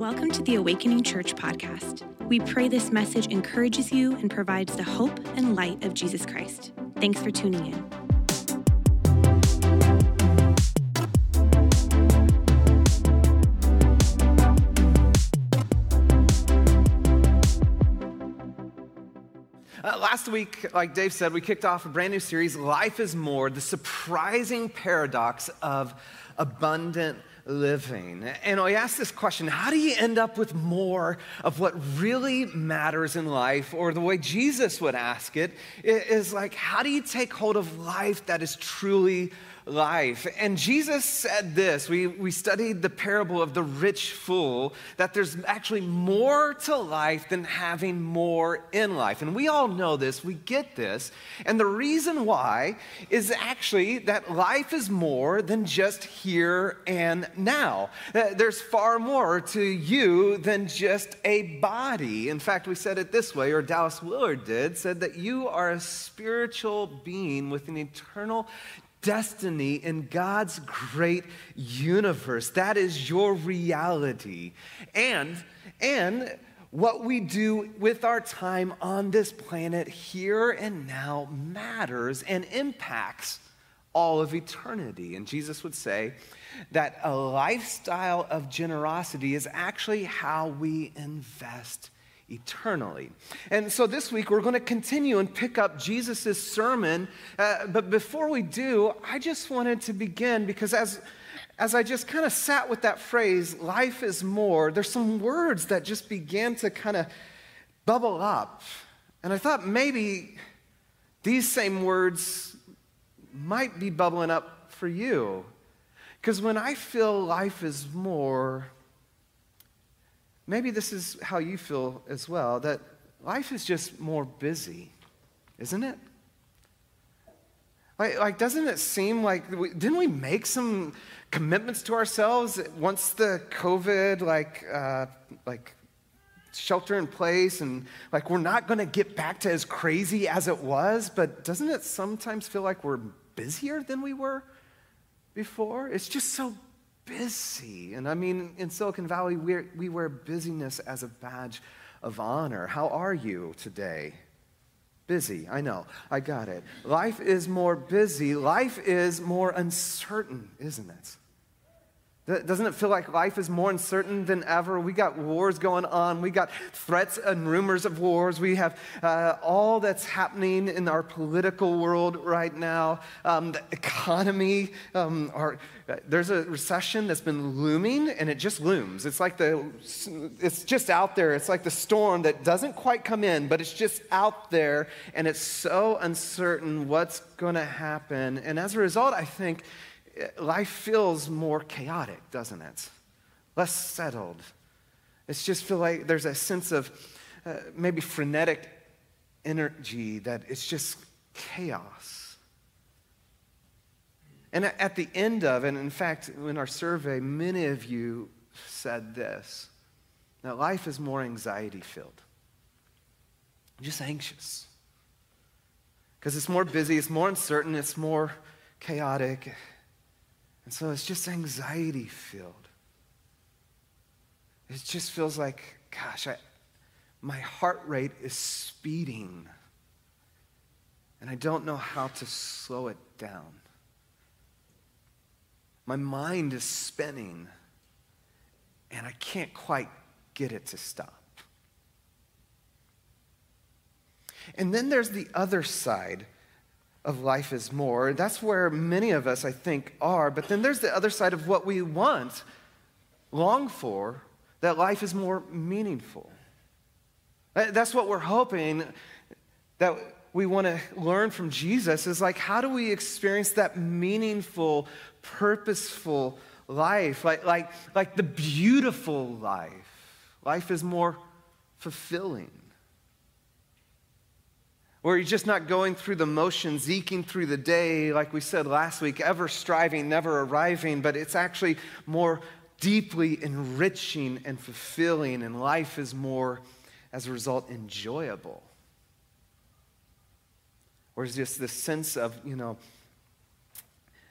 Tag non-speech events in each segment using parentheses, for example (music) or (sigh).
Welcome to the Awakening Church podcast. We pray this message encourages you and provides the hope and light of Jesus Christ. Thanks for tuning in. Uh, last week, like Dave said, we kicked off a brand new series, Life is More The Surprising Paradox of Abundant living. And I ask this question how do you end up with more of what really matters in life? Or the way Jesus would ask it is like, how do you take hold of life that is truly life. And Jesus said this we, we studied the parable of the rich fool, that there's actually more to life than having more in life. And we all know this, we get this. And the reason why is actually that life is more than just here and now. There's far more to you than just a body. In fact, we said it this way, or Dallas Willard did, said that you are a spiritual being with an eternal destiny in God's great universe. That is your reality. And, and what we do with our time on this planet here and now matters and impacts all of eternity. And Jesus would say that a lifestyle of generosity is actually how we invest eternally. And so this week we're going to continue and pick up Jesus' sermon. Uh, but before we do, I just wanted to begin because as as I just kind of sat with that phrase, life is more, there's some words that just began to kind of bubble up. And I thought maybe these same words might be bubbling up for you. Because when I feel life is more, maybe this is how you feel as well that life is just more busy, isn't it? Like, like doesn't it seem like, we, didn't we make some commitments to ourselves once the COVID, like, uh, like, shelter in place and like we're not going to get back to as crazy as it was but doesn't it sometimes feel like we're busier than we were before it's just so busy. And I mean, in Silicon Valley, we we wear busyness as a badge of honor. How are you today? Busy, I know, I got it. Life is more busy. Life is more uncertain, isn't it? Doesn't it feel like life is more uncertain than ever? We got wars going on. We got threats and rumors of wars. We have uh, all that's happening in our political world right now. Um, the economy, um, our, uh, there's a recession that's been looming, and it just looms. It's like the, it's just out there. It's like the storm that doesn't quite come in, but it's just out there, and it's so uncertain what's going to happen. And as a result, I think life feels more chaotic, doesn't it? Less settled. It's just feel like there's a sense of uh, maybe frenetic energy that it's just chaos. And at the end of, and in fact, in our survey, many of you said this that life is more anxiety filled, just anxious. Because it's more busy, it's more uncertain, it's more chaotic. And so it's just anxiety filled. It just feels like, gosh, I, my heart rate is speeding. And I don't know how to slow it down. My mind is spinning, and I can't quite get it to stop. And then there's the other side of life is more. That's where many of us, I think, are. But then there's the other side of what we want, long for, that life is more meaningful. That's what we're hoping that we want to learn from Jesus is like, how do we experience that meaningful, purposeful life? Like, like, like the beautiful life. Life is more fulfilling where you're just not going through the motions, eking through the day, like we said last week, ever striving, never arriving, but it's actually more deeply enriching and fulfilling, and life is more, as a result, enjoyable. Or is just this sense of, you know,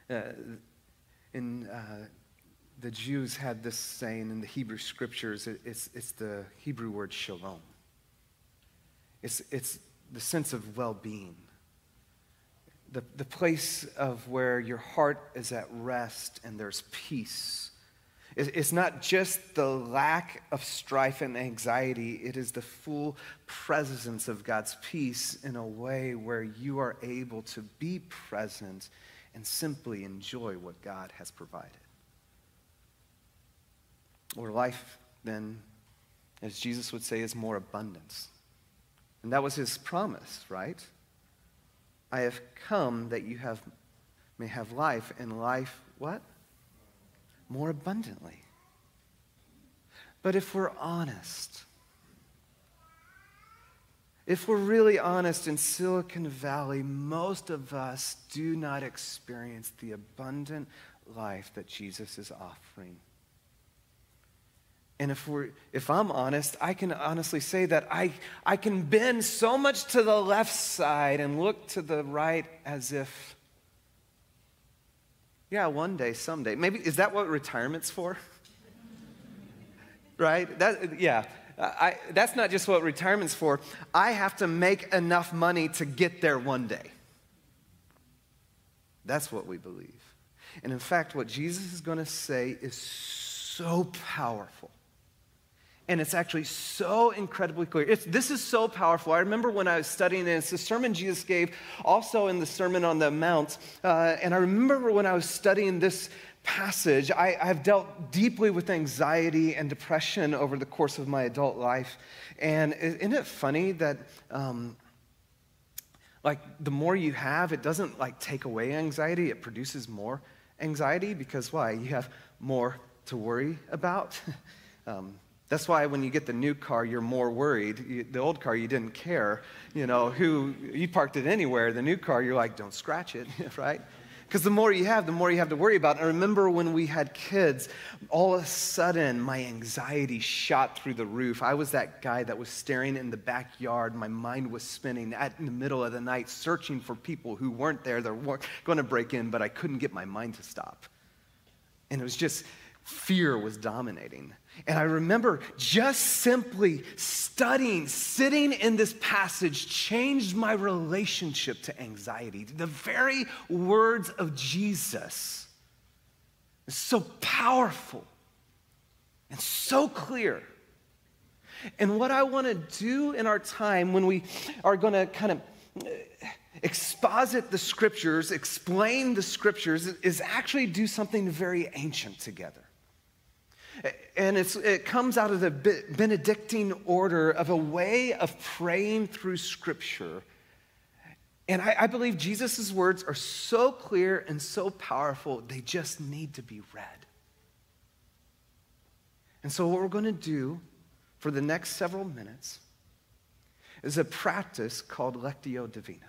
uh, in uh, the Jews had this saying in the Hebrew scriptures. It's, it's the Hebrew word shalom. It's, it's the sense of well being, the, the place of where your heart is at rest and there's peace. It's not just the lack of strife and anxiety, it is the full presence of God's peace in a way where you are able to be present and simply enjoy what God has provided. Or life, then, as Jesus would say, is more abundance. And that was his promise, right? I have come that you have, may have life, and life, what? More abundantly. But if we're honest, if we're really honest, in Silicon Valley, most of us do not experience the abundant life that Jesus is offering. And if, we're, if I'm honest, I can honestly say that I, I can bend so much to the left side and look to the right as if, yeah, one day, someday. Maybe, is that what retirement's for? (laughs) right? That, yeah. I, that's not just what retirement's for. I have to make enough money to get there one day. That's what we believe. And in fact, what Jesus is going to say is so powerful. And it's actually so incredibly clear. It's, this is so powerful. I remember when I was studying it, it's the sermon Jesus gave also in the Sermon on the Mount. Uh, and I remember when I was studying this passage, I, have dealt deeply with anxiety and depression over the course of my adult life. And isn't it funny that, um, like, the more you have, it doesn't like take away anxiety, it produces more anxiety because why? You have more to worry about. (laughs) um, that's why when you get the new car, you're more worried. You, the old car, you didn't care, you know, who you parked it anywhere. The new car, you're like, don't scratch it, (laughs) right? Because the more you have, the more you have to worry about. I remember when we had kids, all of a sudden my anxiety shot through the roof. I was that guy that was staring in the backyard. My mind was spinning at, in the middle of the night, searching for people who weren't there. They weren't going to break in, but I couldn't get my mind to stop. And it was just fear was dominating. And I remember just simply studying, sitting in this passage changed my relationship to anxiety. The very words of Jesus is so powerful and so clear. And what I want to do in our time when we are going to kind of uh, exposit the scriptures, explain the scriptures, is actually do something very ancient together. And it comes out of the Benedictine order of a way of praying through Scripture. And I, I believe Jesus' words are so clear and so powerful, they just need to be read. And so, what we're going to do for the next several minutes is a practice called Lectio Divina.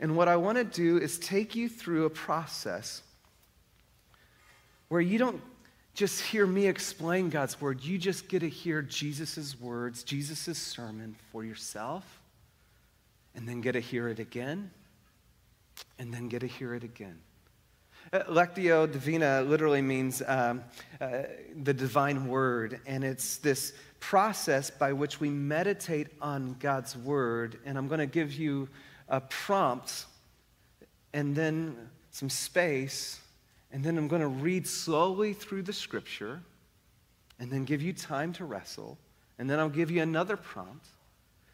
And what I want to do is take you through a process where you don't just hear me explain God's word. You just get to hear Jesus' words, Jesus' sermon for yourself, and then get to hear it again, and then get to hear it again. Lectio Divina literally means um, uh, the divine word, and it's this process by which we meditate on God's word. And I'm going to give you a prompt and then some space and then I'm going to read slowly through the scripture and then give you time to wrestle. And then I'll give you another prompt.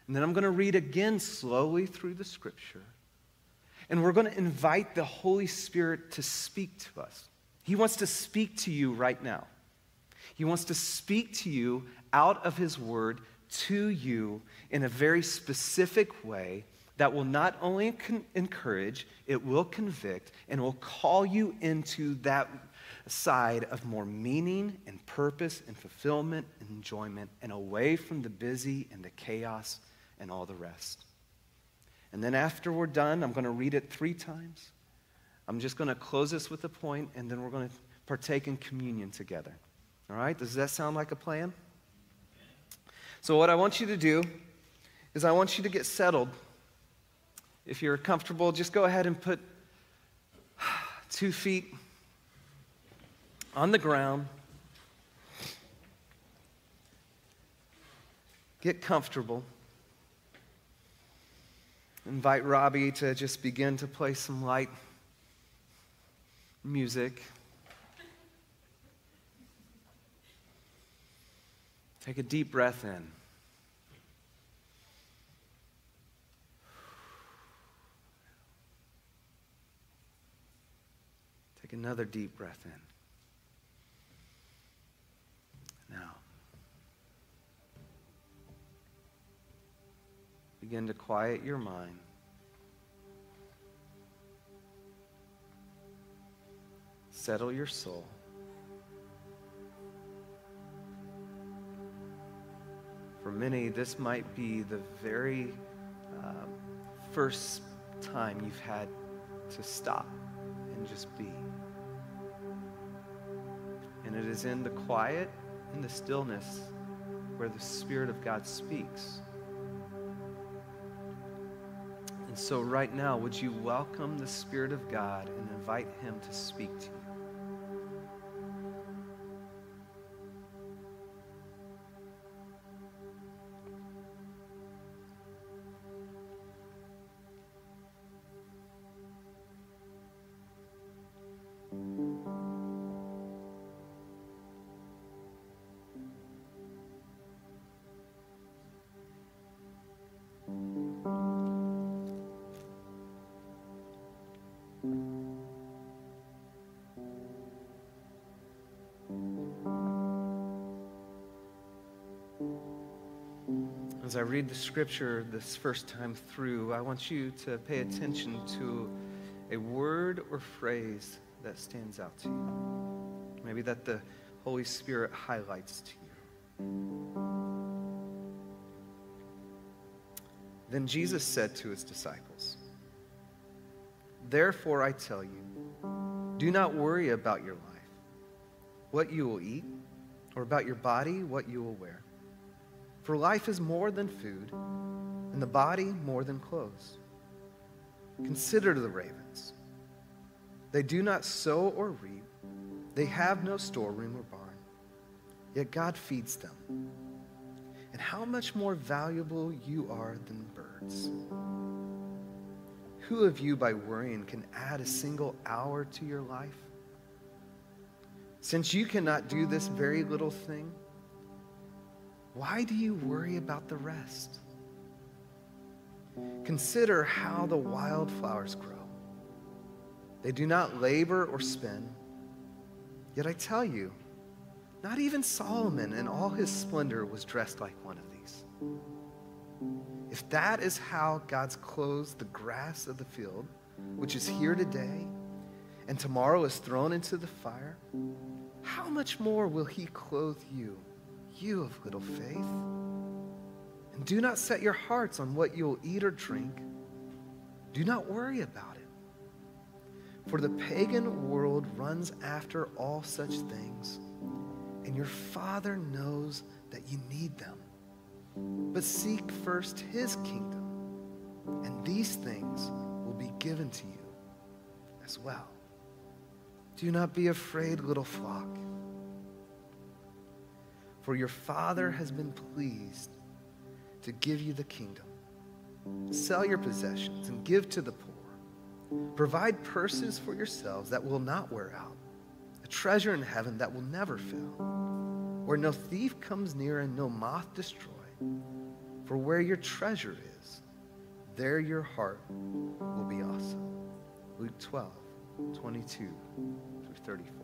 And then I'm going to read again slowly through the scripture. And we're going to invite the Holy Spirit to speak to us. He wants to speak to you right now. He wants to speak to you out of His Word to you in a very specific way that will not only con- encourage, it will convict and will call you into that side of more meaning and purpose and fulfillment and enjoyment and away from the busy and the chaos and all the rest. And then after we're done, I'm going to read it three times. I'm just going to close this with a point, and then we're going to partake in communion together. All right? Does that sound like a plan? So, what I want you to do is I want you to get settled if you're comfortable, just go ahead and put two feet on the ground. Get comfortable. Invite Robbie to just begin to play some light music. Take a deep breath in. Another deep breath in. Now, begin to quiet your mind. Settle your soul. For many, this might be the very uh, first time you've had to stop and just be. And it is in the quiet and the stillness where the Spirit of God speaks. And so, right now, would you welcome the Spirit of God and invite Him to speak to you? As I read the scripture this first time through, I want you to pay attention to a word or phrase that stands out to you. Maybe that the Holy Spirit highlights to you. Then Jesus said to his disciples, Therefore I tell you, do not worry about your life, what you will eat, or about your body, what you will wear. For life is more than food, and the body more than clothes. Consider the ravens. They do not sow or reap, they have no storeroom or barn, yet God feeds them. And how much more valuable you are than birds. Who of you, by worrying, can add a single hour to your life? Since you cannot do this very little thing, why do you worry about the rest? Consider how the wildflowers grow. They do not labor or spin. Yet I tell you, not even Solomon in all his splendor was dressed like one of these. If that is how God's clothes the grass of the field, which is here today and tomorrow is thrown into the fire, how much more will he clothe you? You of little faith. And do not set your hearts on what you will eat or drink. Do not worry about it. For the pagan world runs after all such things, and your Father knows that you need them. But seek first his kingdom, and these things will be given to you as well. Do not be afraid, little flock for your Father has been pleased to give you the kingdom. Sell your possessions and give to the poor. Provide purses for yourselves that will not wear out, a treasure in heaven that will never fail, where no thief comes near and no moth destroy. For where your treasure is, there your heart will be also. Luke 12, 22 through 34.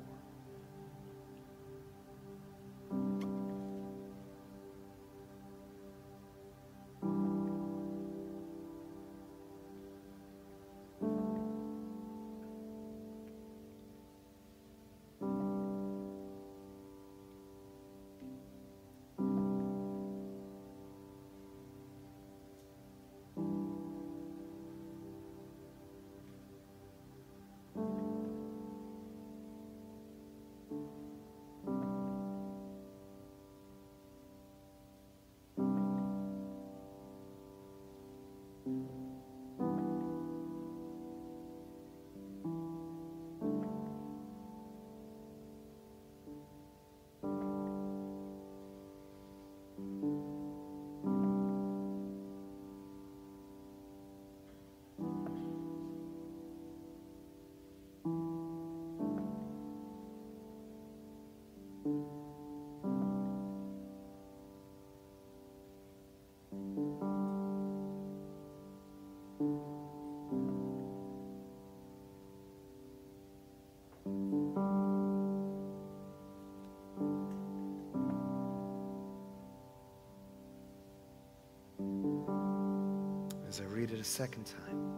It a second time.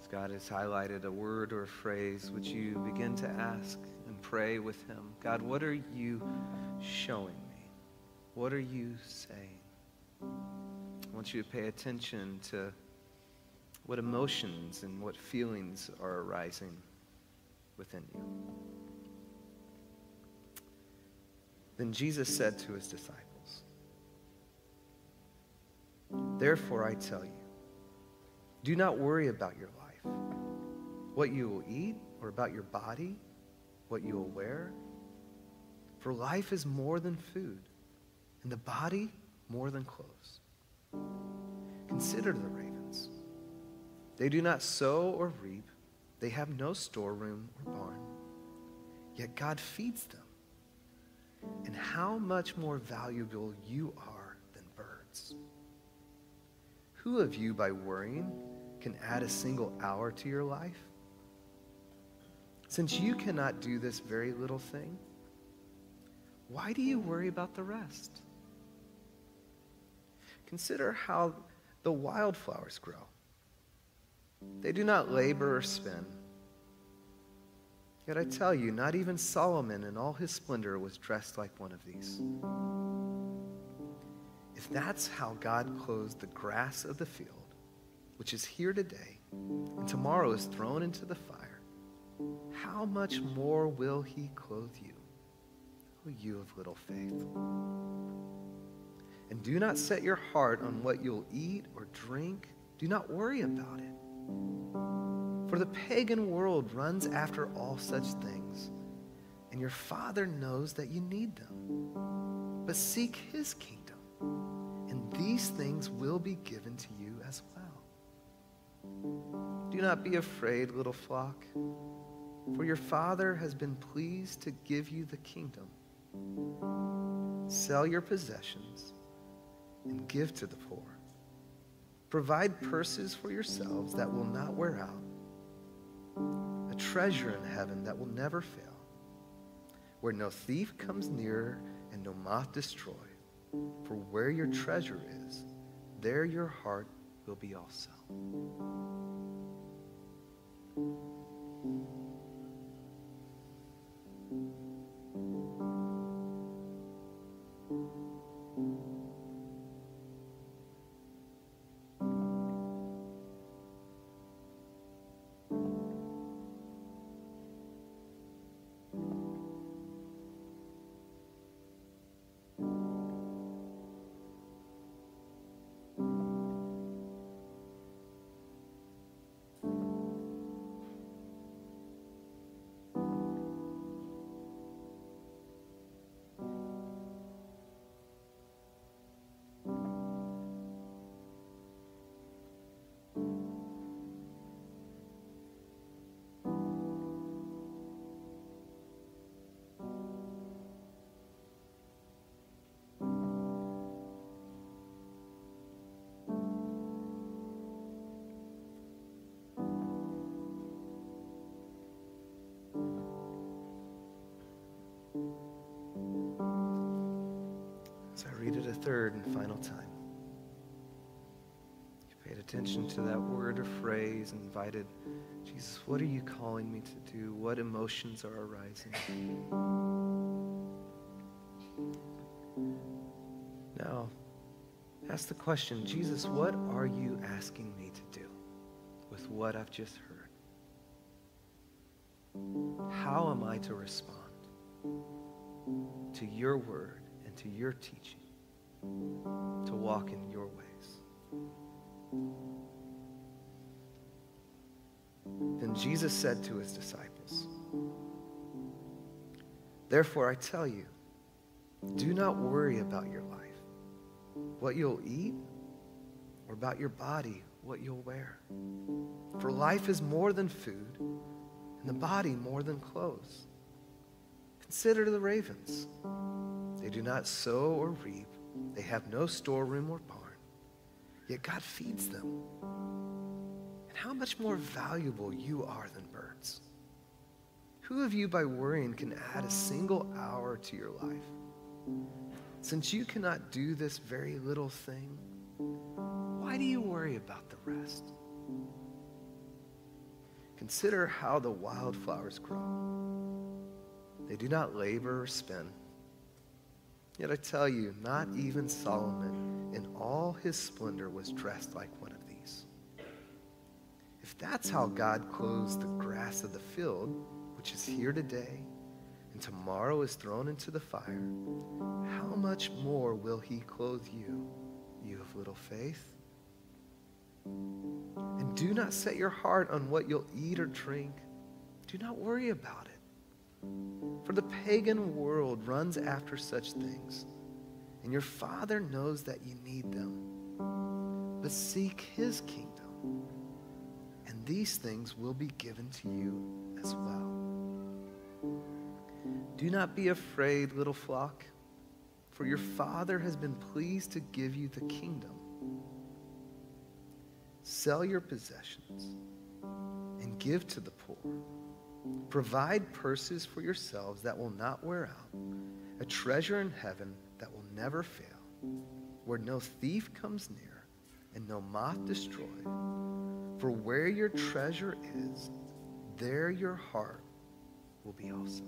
As God has highlighted a word or a phrase, would you begin to ask and pray with Him? God, what are you showing me? What are you saying? I want you to pay attention to what emotions and what feelings are arising within you. Then Jesus said to his disciples, Therefore I tell you, do not worry about your life, what you will eat, or about your body, what you will wear. For life is more than food, and the body more than clothes. Consider the ravens. They do not sow or reap, they have no storeroom or barn, yet God feeds them. And how much more valuable you are than birds. Who of you, by worrying, can add a single hour to your life? Since you cannot do this very little thing, why do you worry about the rest? Consider how the wildflowers grow. They do not labor or spin. Yet I tell you, not even Solomon in all his splendor was dressed like one of these. If that's how God clothes the grass of the field, which is here today and tomorrow is thrown into the fire, how much more will he clothe you, O you of little faith? And do not set your heart on what you'll eat or drink. Do not worry about it. For the pagan world runs after all such things, and your Father knows that you need them. But seek his kingdom, and these things will be given to you as well. Do not be afraid, little flock, for your Father has been pleased to give you the kingdom. Sell your possessions and give to the poor. Provide purses for yourselves that will not wear out, a treasure in heaven that will never fail, where no thief comes near and no moth destroy. For where your treasure is, there your heart will be also. Third and final time, you paid attention to that word or phrase and invited, Jesus, what are you calling me to do? What emotions are arising? Now, ask the question, Jesus, what are you asking me to do with what I've just heard? How am I to respond to your word and to your teaching to walk in your ways? Then Jesus said to his disciples, Therefore I tell you, do not worry about your life, what you'll eat, or about your body, what you'll wear. For life is more than food, and the body more than clothes. Consider the ravens. They do not sow or reap, they have no storeroom or barn, yet God feeds them. And how much more valuable you are than birds. Who of you, by worrying, can add a single hour to your life? Since you cannot do this very little thing, why do you worry about the rest? Consider how the wildflowers grow. They do not labor or spin. Yet I tell you, not mm. even Solomon in all his splendor was dressed like one of these. If that's how God clothes the grass of the field, which is here today, and tomorrow is thrown into the fire, how much more will he clothe you, you of little faith? And do not set your heart on what you'll eat or drink. Do not worry about it. For the pagan world runs after such things, and your Father knows that you need them. But seek his kingdom, and these things will be given to you as well. Do not be afraid, little flock, for your Father has been pleased to give you the kingdom. Sell your possessions and give to the poor. Provide purses for yourselves that will not wear out, a treasure in heaven that will never fail, where no thief comes near and no moth destroys. For where your treasure is, there your heart will be also.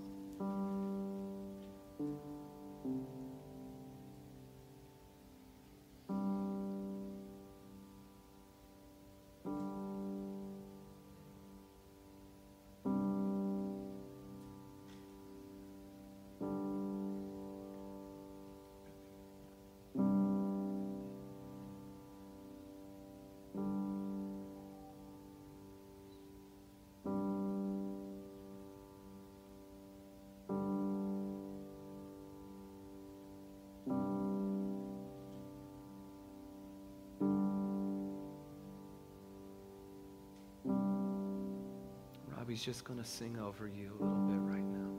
Robbie's just going to sing over you a little bit right now.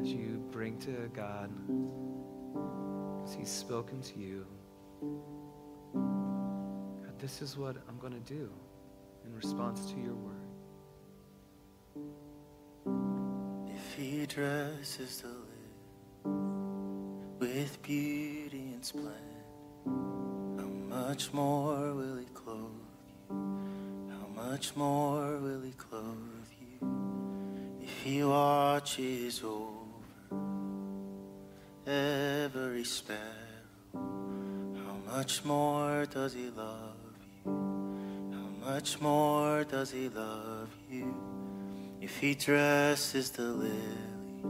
As you bring to God, as He's spoken to you, God, this is what I'm going to do in response to your word. If he dresses the with beauty and splendor, how much more will he much more will he clothe you? If he watches over every sparrow, how much more does he love you? How much more does he love you? If he dresses the lilies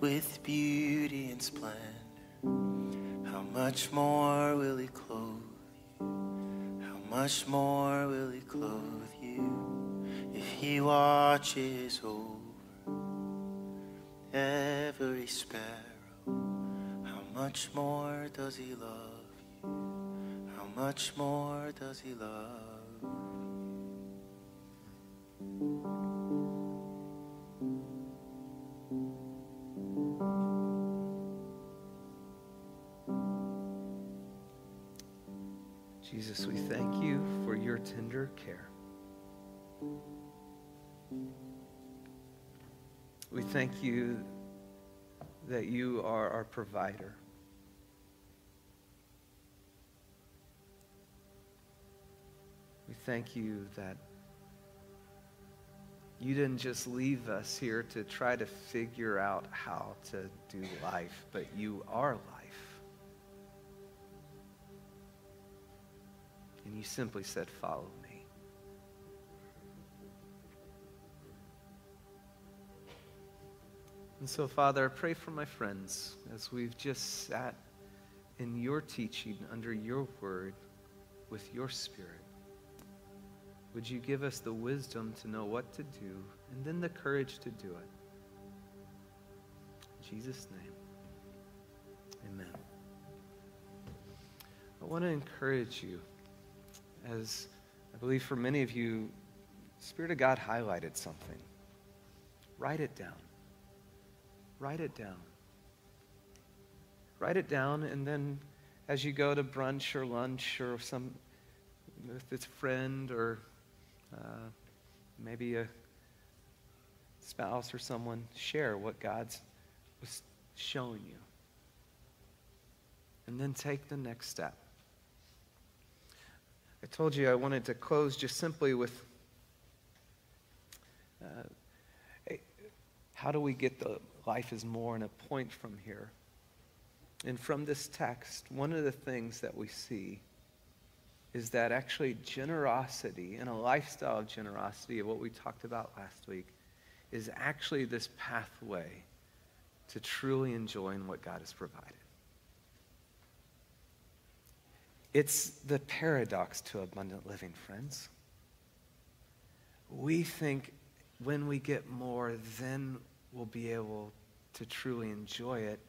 with beauty and splendor, how much more will he clothe much more will he clothe you? If he watches over every sparrow, how much more does he love you? How much more does he love care. We thank you that you are our provider. We thank you that you didn't just leave us here to try to figure out how to do life, but you are life. And you simply said, Follow And so, Father, I pray for my friends as we've just sat in your teaching under your word with your spirit. Would you give us the wisdom to know what to do and then the courage to do it? In Jesus' name, amen. I want to encourage you, as I believe for many of you, Spirit of God highlighted something. Write it down. Write it down. Write it down, and then as you go to brunch or lunch or some with this friend or uh, maybe a spouse or someone, share what God's was showing you. and then take the next step. I told you I wanted to close just simply with uh, how do we get the life is more and a point from here? And from this text, one of the things that we see is that actually generosity and a lifestyle of generosity, of what we talked about last week, is actually this pathway to truly enjoying what God has provided. It's the paradox to abundant living, friends. We think when we get more, then we'll be able to truly enjoy it.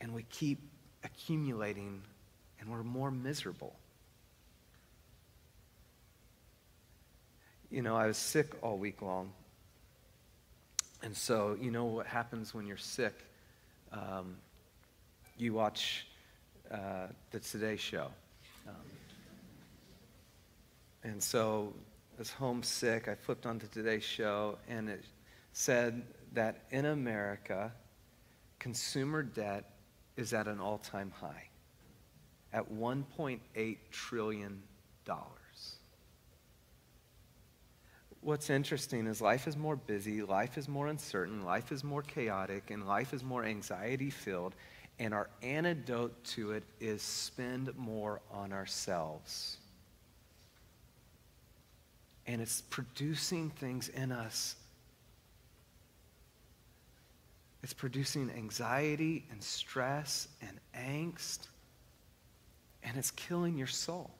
And we keep accumulating and we're more miserable. You know, I was sick all week long. And so, you know what happens when you're sick? Um, you watch uh, the Today Show. Um, and so I was homesick. I flipped onto Today's Show, and it said that in America, consumer debt is at an all time high at $1.8 trillion. What's interesting is life is more busy, life is more uncertain, life is more chaotic, and life is more anxiety filled. And our antidote to it is spend more on ourselves. And it's producing things in us. It's producing anxiety and stress and angst, and it's killing your soul.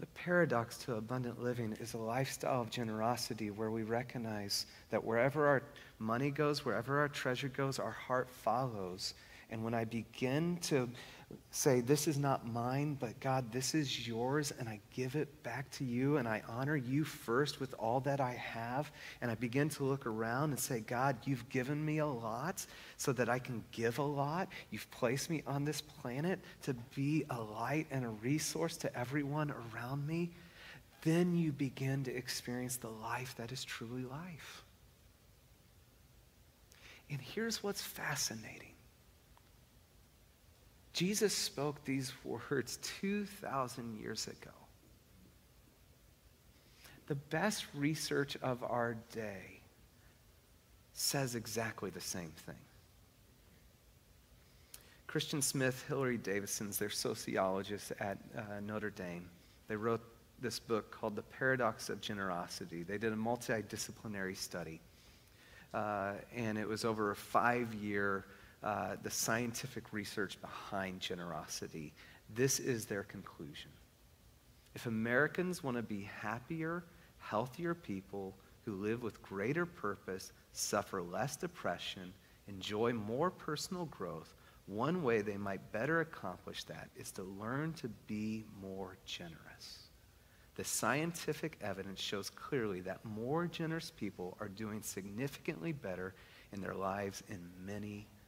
The paradox to abundant living is a lifestyle of generosity where we recognize that wherever our money goes, wherever our treasure goes, our heart follows. And when I begin to say, This is not mine, but God, this is yours, and I give it back to you, and I honor you first with all that I have, and I begin to look around and say, God, you've given me a lot so that I can give a lot. You've placed me on this planet to be a light and a resource to everyone around me. Then you begin to experience the life that is truly life. And here's what's fascinating Jesus spoke these words 2,000 years ago. The best research of our day says exactly the same thing. Christian Smith, Hilary Davidson's, they're sociologists at uh, Notre Dame. They wrote this book called The Paradox of Generosity. They did a multidisciplinary study, uh, and it was over a five year uh, the scientific research behind generosity. This is their conclusion. If Americans want to be happier, healthier people who live with greater purpose, suffer less depression, enjoy more personal growth, one way they might better accomplish that is to learn to be more generous. The scientific evidence shows clearly that more generous people are doing significantly better in their lives in many ways,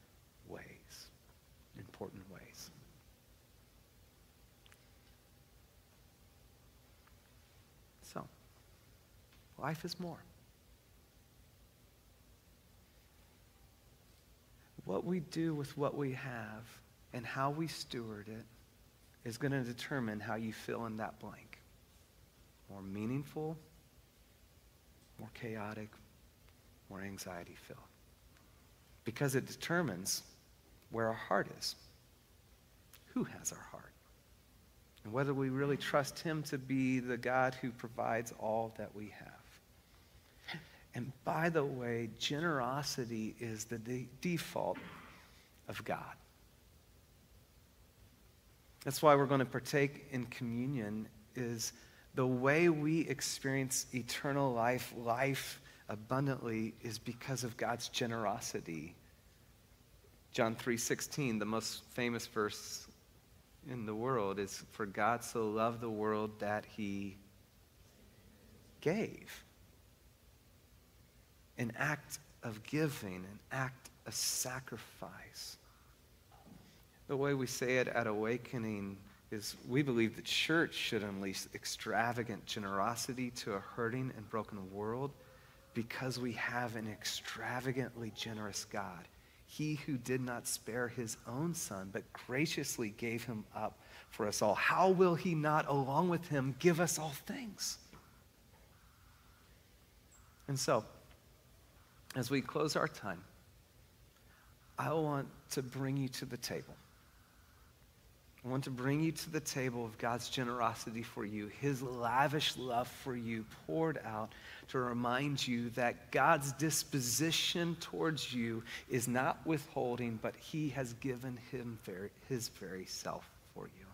important ways. So, life is more. What we do with what we have and how we steward it is going to determine how you fill in that blank. More meaningful, more chaotic, more anxiety filled. Because it determines where our heart is. Who has our heart? And whether we really trust Him to be the God who provides all that we have. And by the way, generosity is the de- default of God. That's why we're going to partake in communion is the way we experience eternal life, life abundantly is because of God's generosity John 3:16, the most famous verse in the world is for God so loved the world that he gave. An act of giving, an act of sacrifice. The way we say it at Awakening is we believe the church should unleash extravagant generosity to a hurting and broken world because we have an extravagantly generous God. He who did not spare his own son, but graciously gave him up for us all. How will he not, along with him, give us all things? And so, as we close our time, I want to bring you to the table. I want to bring you to the table of God's generosity for you, his lavish love for you poured out to remind you that God's disposition towards you is not withholding, but he has given him very, his very self for you.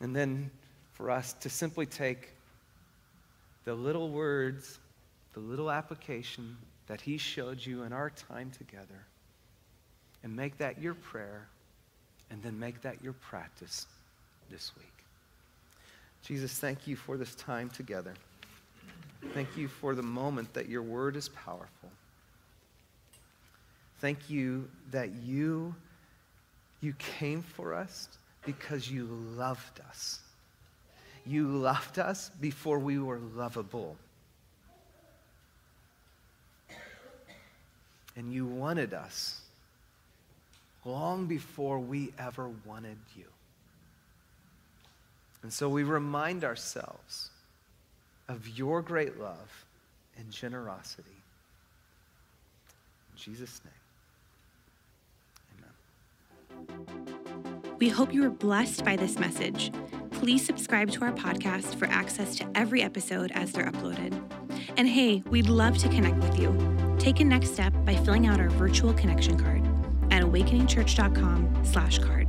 And then for us to simply take the little words, the little application that he showed you in our time together and make that your prayer and then make that your practice this week. Jesus, thank you for this time together. Thank you for the moment that your word is powerful. Thank you that you, you came for us because you loved us. You loved us before we were lovable. And you wanted us long before we ever wanted you. And so we remind ourselves of your great love and generosity. In Jesus' name, amen. We hope you were blessed by this message. Please subscribe to our podcast for access to every episode as they're uploaded. And hey, we'd love to connect with you. Take a next step by filling out our virtual connection card awakeningchurch.com slash card.